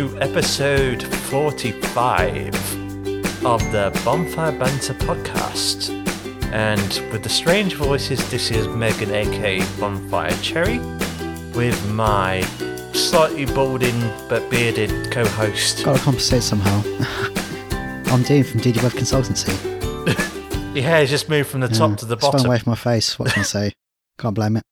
to episode 45 of the Bonfire Banter podcast. And with the strange voices, this is Megan, aka Bonfire Cherry, with my slightly balding but bearded co host. Gotta compensate somehow. I'm Dean from DD Web Consultancy. Your hair's just moved from the top Yeah, to the it's bottom. away from my face. What can I say? Can't blame it.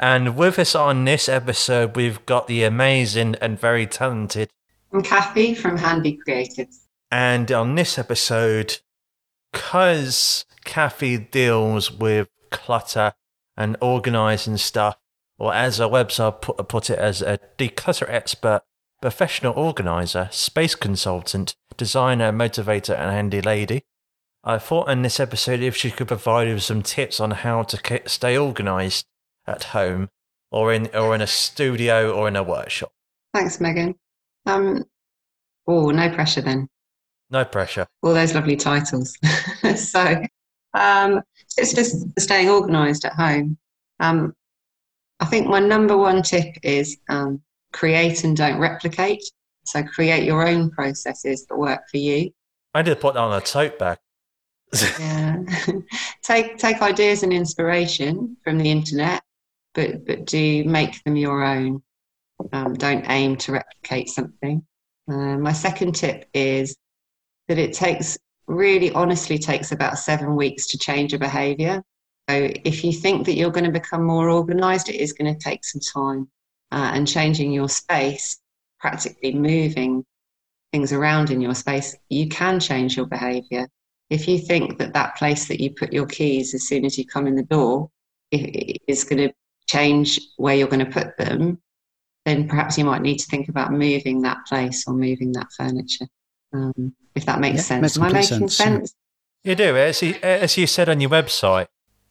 And with us on this episode, we've got the amazing and very talented. I'm Kathy from Handy Creatives. And on this episode, because Kathy deals with clutter and organising stuff, or as our website put, put it, as a declutter expert, professional organiser, space consultant, designer, motivator, and handy lady. I thought in this episode if she could provide us some tips on how to stay organised at home, or in or in a studio, or in a workshop. Thanks, Megan. Um, oh, no pressure then. No pressure. All those lovely titles. so, um, it's just staying organised at home. Um, I think my number one tip is um, create and don't replicate. So, create your own processes that work for you. I need to put that on a tote bag. Yeah. take take ideas and inspiration from the internet, but but do make them your own. Um, don't aim to replicate something. Uh, my second tip is that it takes really honestly takes about seven weeks to change a behavior. So if you think that you're going to become more organized, it is going to take some time. Uh, and changing your space, practically moving things around in your space, you can change your behavior if you think that that place that you put your keys as soon as you come in the door is going to change where you're going to put them, then perhaps you might need to think about moving that place or moving that furniture. Um, if that makes Yeah, sense. makes Am I making sense, yeah. sense? You do, as you, as you said on your website.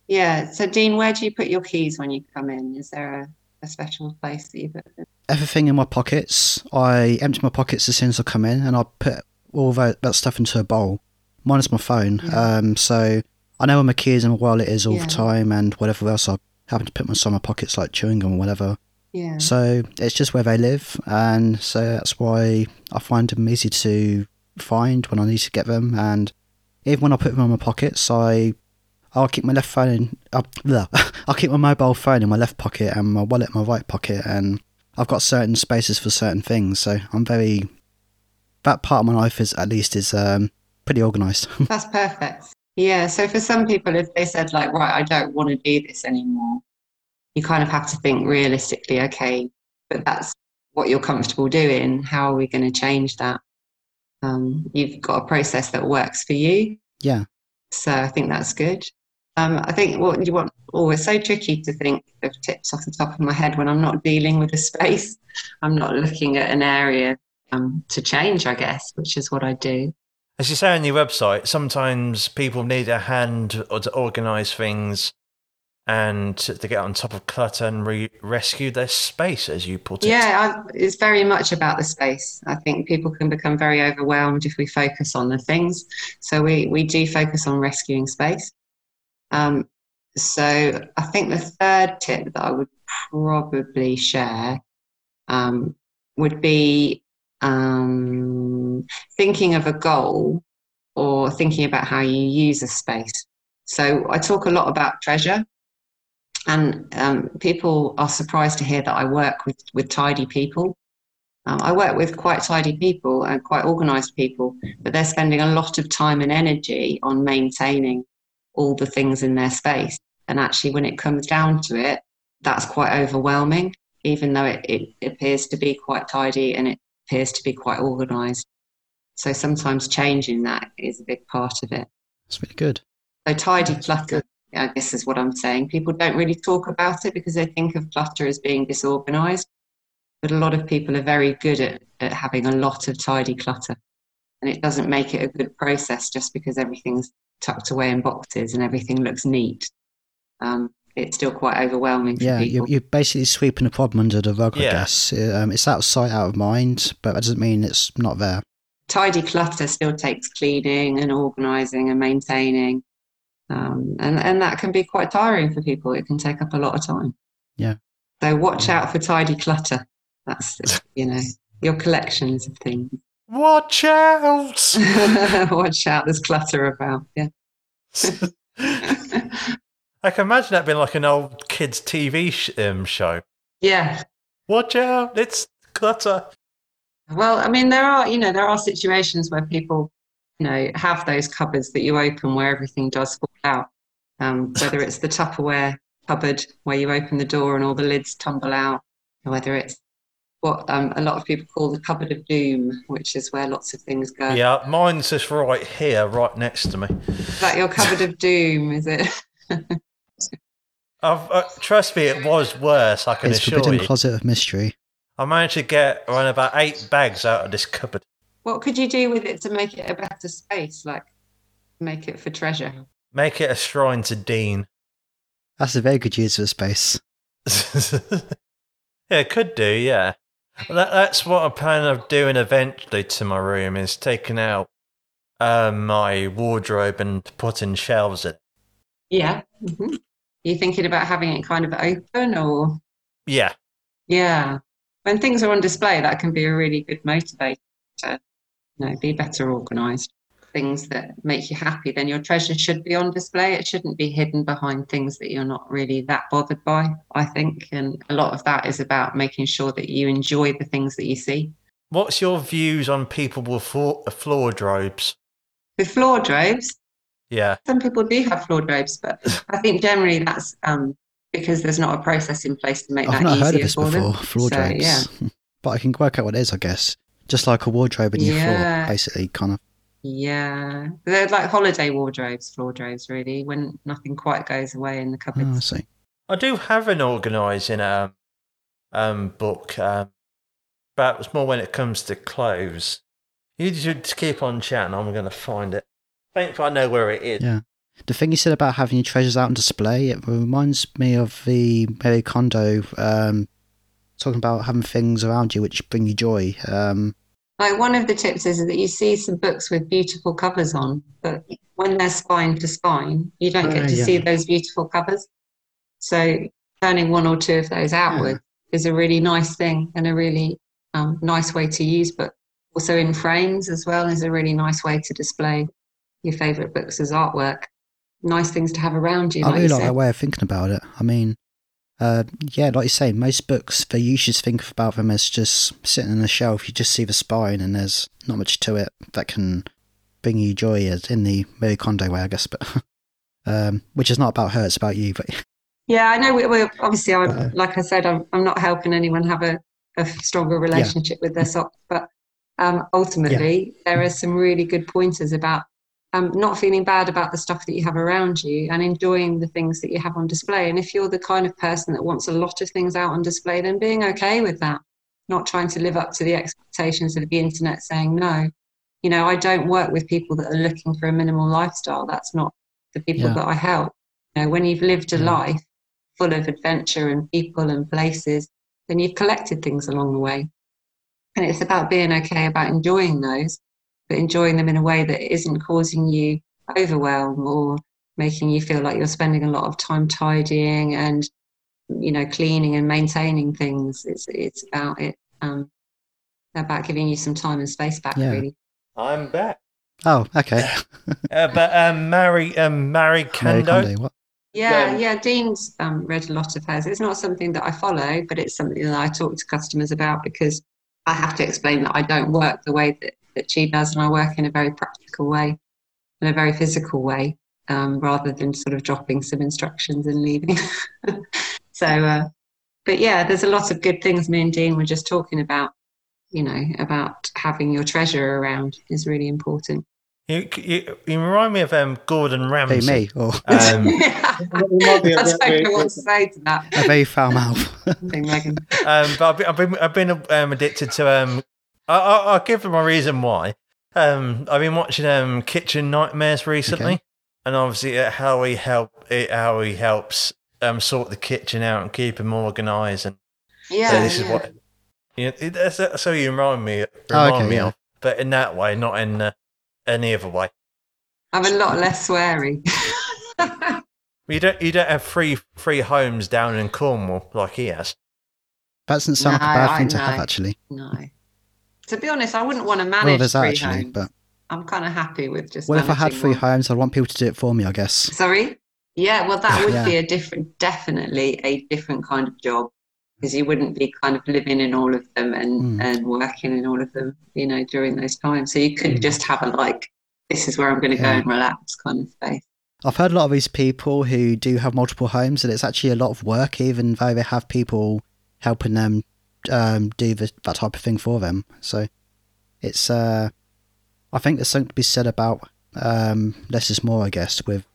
Yeah. So, Dean, where do you put your keys when you come in? Is there a, a special place that you put them? Everything in my pockets. I empty my pockets as soon as I come in, and I put all that, that stuff into a bowl. Minus my phone. Yeah. Um, so I know where my keys and my wallet is all Yeah. the time, and whatever else I happen to put in some of my pockets, like chewing gum or whatever. Yeah. So it's just where they live, and so that's why I find them easy to find when I need to get them. And even when I put them in my pockets, I I'll keep my left phone in. Uh. I'll keep my mobile phone in my left pocket and my wallet in my right pocket, and I've got certain spaces for certain things. So I'm very that part of my life is at least is um, pretty organised. That's perfect. Yeah. So for some people, if they said like, right, I don't want to do this anymore, you kind of have to think realistically. Okay, but that's what you're comfortable doing. How are we going to change that? Um, you've got a process that works for you. yeah, So I think that's good. Um, I think what you want, oh, it's so tricky to think of tips off the top of my head when I'm not dealing with a space. I'm not looking at an area um, to change, I guess, which is what I do. As you say on your website, sometimes people need a hand or to organise things and to get on top of clutter and re- rescue their space, as you put it. Yeah, I, it's very much about the space. I think people can become very overwhelmed if we focus on the things. So we, we do focus on rescuing space. Um, so I think the third tip that I would probably share um, would be um, thinking of a goal or thinking about how you use a space. So I talk a lot about treasure. And um, people are surprised to hear that I work with, with tidy people. Um, I work with quite tidy people and quite organized people, but they're spending a lot of time and energy on maintaining all the things in their space. And actually, when it comes down to it, that's quite overwhelming, even though it, it appears to be quite tidy and it appears to be quite organized. So sometimes changing that is a big part of it. it's really good. So tidy clutter, I guess is what I'm saying. People don't really talk about it because they think of clutter as being disorganized. But a lot of people are very good at, at having a lot of tidy clutter. And it doesn't make it a good process just because everything's tucked away in boxes and everything looks neat. Um, it's still quite overwhelming for Yeah, people. you're, you're basically sweeping a problem under the rug, Yeah. I guess. Um, it's out of sight, out of mind, but that doesn't mean it's not there. tidy clutter still takes cleaning and organizing and maintaining. Um, and, and that can be quite tiring for people. It can take up a lot of time. Yeah. So watch out for tidy clutter. That's, you know, your collections of things. Watch out! Watch out, there's clutter about. Yeah. I can imagine that being like an old kids' TV sh- um, show. yeah. Watch out! It's clutter. Well, I mean, there are, you know, there are situations where people, you know, have those cupboards that you open where everything does fall out. Um, whether it's the Tupperware cupboard where you open the door and all the lids tumble out, or whether it's what um, a lot of people call the cupboard of doom, which is where lots of things go. Yeah, mine's just right here, right next to me. Is that your cupboard of doom? Is it? I've, uh, trust me, it was worse. I can It's assure forbidden you. closet of mystery. I managed to get around about eight bags out of this cupboard. What could you do with it to make it a better space? Like make it for treasure? Make it a shrine to Dean. That's a very good use of space. yeah, could do. Yeah, that, that's what I plan of doing eventually to my room is taking out um, my wardrobe and putting shelves in. it. Yeah. hmm Are you thinking about having it kind of open or? Yeah, Yeah. When things are on display, that can be a really good motivator to you know, be better organized. Things that make you happy, then your treasure should be on display. It shouldn't be hidden behind things that you're not really that bothered by, I think. And a lot of that is about making sure that you enjoy the things that you see. What's your views on people with floor, floor robes? With floor drapes, Yeah, some people do have floor drapes, but I think generally that's um, because there's not a process in place to make I've that not easier heard of this for before, them. floor So, drapes. Yeah. But I can work out what it is, I guess. Just like a wardrobe in your floor, basically, kind of. Yeah, they're like holiday wardrobes, floor drapes, really, when nothing quite goes away in the Oh, I see. I do have an organising um, um, book, um, but it's more when it comes to clothes. You should keep on chatting. I'm going to find it. Thankfully, I know where it is. Yeah. The thing you said about having your treasures out on display, it reminds me of the Marie Kondo um, talking about having things around you which bring you joy. Um, Like one of the tips is that you see some books with beautiful covers on, but when they're spine to spine, you don't get Ah, to yeah. see those beautiful covers. So turning one or two of those outward is a really nice thing and a really um, nice way to use books. Also in frames as well is a really nice way to display your favourite books as artwork. Nice things to have around you. I like really you like said. that way of thinking about it. I mean, uh, yeah, like you say, most books, they usually just think about them as just sitting on a shelf. You just see the spine and there's not much to it that can bring you joy as in the Marie Kondo way, I guess. But um, Which is not about her, it's about you. But Yeah, I know. We, we obviously, I, Uh, like I said, I'm, I'm not helping anyone have a, a stronger relationship with their socks, but um, ultimately, there are some really good pointers about um, not feeling bad about the stuff that you have around you and enjoying the things that you have on display. And if you're the kind of person that wants a lot of things out on display, then being okay with that, not trying to live up to the expectations of the internet saying no. You know, I don't work with people that are looking for a minimal lifestyle. That's not the people Yeah. that I help. You know, when you've lived a Yeah. life full of adventure and people and places, then you've collected things along the way. And it's about being okay about enjoying those, but enjoying them in a way that isn't causing you overwhelm or making you feel like you're spending a lot of time tidying and you know cleaning and maintaining things. It's it's about it um, about giving you some time and space back. Yeah. Really, I'm back. oh, okay. Uh, but um, Mary, um, Mary Marie Kondo. Kondo, what? yeah, Yeah. yeah. Dean's um, read a lot of hers. It's not something that I follow, but it's something that I talk to customers about because I have to explain that I don't work the way that, that she does, and I work in a very practical way, in a very physical way, um, rather than sort of dropping some instructions and leaving. so, uh, but yeah, there's a lot of good things. Me and Dean were just talking about, you know, about having your treasure around is really important. You, you, you remind me of um, Gordon Hey, Ramsay. me, or Um, I might be a don't know what to say to that a very foul mouth. um, but I've been, I've been, I've been um, addicted to. Um, I, I, I'll give them a reason why. Um, I've been watching um, Kitchen Nightmares recently, Okay. and obviously uh, how he help it, how he helps um, sort the kitchen out and keep them organised. And Yeah, so this is yeah. what you know, it, that's, that's how you remind me, Oh, remind okay, me yeah. of. But in that way, not in uh, any other way. I'm a lot less sweary. You don't, you don't have free free homes down in Cornwall like he has. That doesn't sound like a bad I thing to have, actually. no, To be honest, I wouldn't want to Well, manage there's that three actually, homes. but I'm kind of happy with just. well, if I had three one. homes, I'd want people to do it for me, I guess. Sorry. Yeah, well, that would Yeah. be a different, definitely a different kind of job because you wouldn't be kind of living in all of them and Mm. and working in all of them, you know, during those times. So you couldn't Mm. just have a like, this is where I'm going to go and relax kind of space. I've heard a lot of these people who do have multiple homes, and it's actually a lot of work, even though they have people helping them um, do the, that type of thing for them. So it's, uh, I think there's something to be said about um, less is more, I guess, with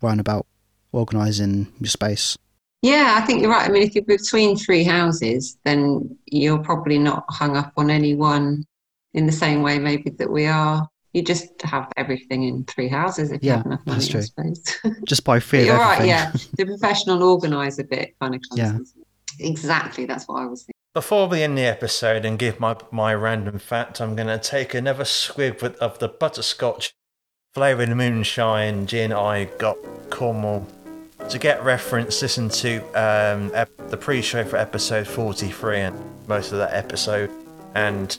worrying about organising your space. Yeah, I think you're right. I mean, if you're between three houses, then you're probably not hung up on any one in the same way, maybe that we are. You just have everything in three houses if you have enough money, that's true. Just by of you're right, yeah. The professional organizer bit kind of comes Yeah. Exactly, that's what I was thinking. Before we end the episode and give my, my random fact, I'm going to take another with, of the butterscotch flavoured moonshine gin I got Cornwall. To get reference, listen to um, ep- the pre-show for episode 43 and most of that episode, and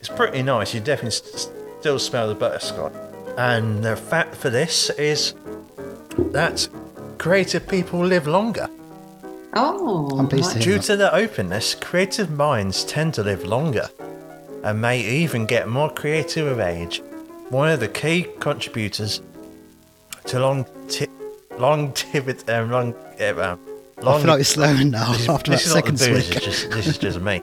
it's pretty nice. You definitely s- still smell the butterscotch. And the fact for this is that creative people live longer. Oh, I'm pleased to hear Due to their openness, creative minds tend to live longer and may even get more creative with age. One of the key contributors to long longevity um, long, uh, um, I long feel like it's slowing now this, after this that is not the second booze, swig. it's just, this is just me.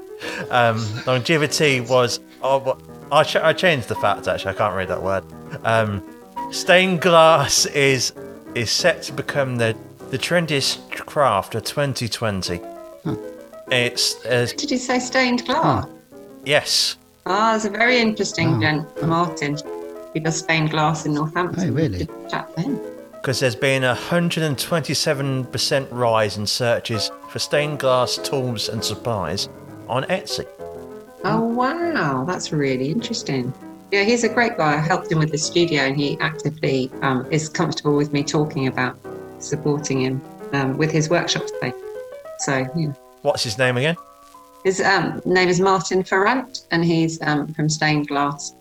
Um, longevity was. Oh, I, ch- I changed the fact actually. I can't read that word. Um, stained glass is is set to become the the trendiest craft of 2020. It's uh, Did you say stained glass? yes. Ah, there's a very interesting Oh. gent, Martin. He does stained glass in Northampton. Oh, really? Good chat to him. because there's been a 127% rise in searches for stained glass tools and supplies on Etsy. Oh, wow. That's really interesting. Yeah, he's a great guy. I helped him with the studio and he actively um, is comfortable with me talking about supporting him um, with his workshop space. So, yeah. What's his name again? His um, name is Martin Ferrant and he's um, from Stained Glass,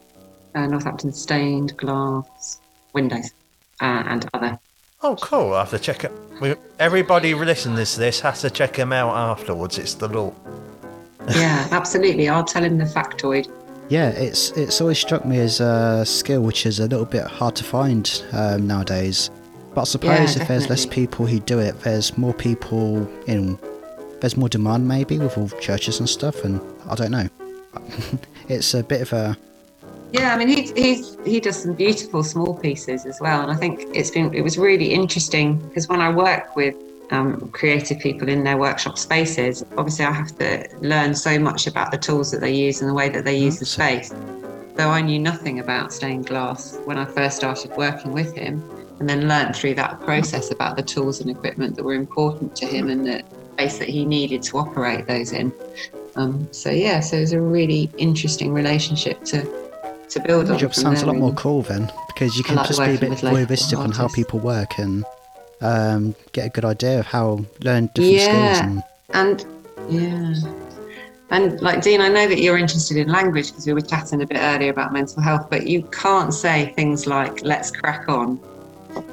uh, Northampton Stained Glass Windows uh, and other. Oh, cool. I have to check it. We, everybody listening to this has to check him out afterwards. It's the law. Yeah, absolutely. I'll tell him the factoid. Yeah, it's it's always struck me as a skill which is a little bit hard to find um, nowadays. But I suppose Yeah, if there's less people who do it, there's more people in. There's more demand maybe with all churches and stuff, and I don't know. it's a bit of a Yeah, I mean, he he's he does some beautiful small pieces as well, and I think it's been it was really interesting because when I work with um, creative people in their workshop spaces, obviously I have to learn so much about the tools that they use and the way that they use the space. So I knew nothing about stained glass when I first started working with him, and then learnt through that process about the tools and equipment that were important to him and the space that he needed to operate those in. Um, so yeah, so it was a really interesting relationship to to build your on. job sounds a lot more cool then because you can like just be a bit voyeuristic on how people work and um, get a good idea of how learn different skills Yeah. and And yeah. And like Dean, I know that you're interested in language because we were chatting a bit earlier about mental health, but you can't say things like "let's crack on."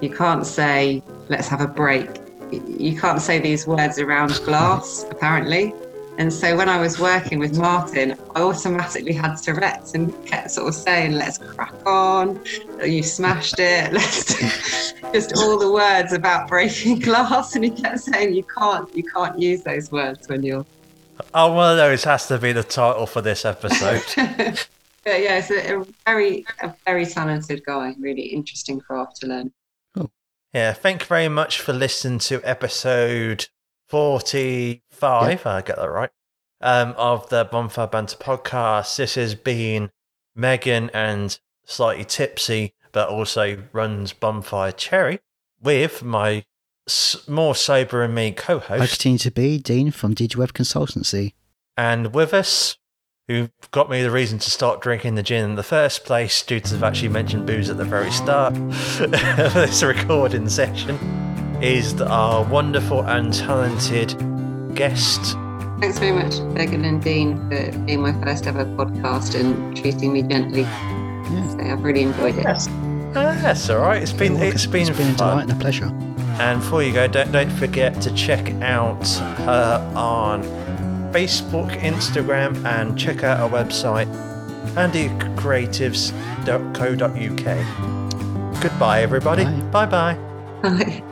You can't say "let's have a break." You can't say these words around glass, apparently. And so when I was working with Martin, I automatically had Tourette's and kept sort of saying, "Let's crack on." You smashed it. Let's just all the words about breaking glass, and he kept saying, "You can't, you can't use those words when you're." Oh, one of those has to be the title for this episode. but yeah, it's a, a very, a very talented guy. Really interesting craft to learn. Yeah, thank you very much for listening to episode 45. I get that right. Um, of the Bonfire Banter podcast. This has been Megan and slightly tipsy, but also runs Bonfire Cherry with my s- more sober and me co-host. I continue to be Dean from DG Web Consultancy. and with us, who got me the reason to start drinking the gin in the first place, due to the fact she mentioned booze at the very start of this recording session, is our wonderful and talented guest, Thanks very much, Megan and Dean, for being my first ever podcast and treating me gently. Yeah. So I've really enjoyed it. Yes. Ah, that's all right. It's been it's been, it's been a delight and a pleasure. And before you go, don't don't forget to check out her on Facebook, Instagram, and check out our website, andycreatives.co.uk. Goodbye, everybody. Bye. Bye bye.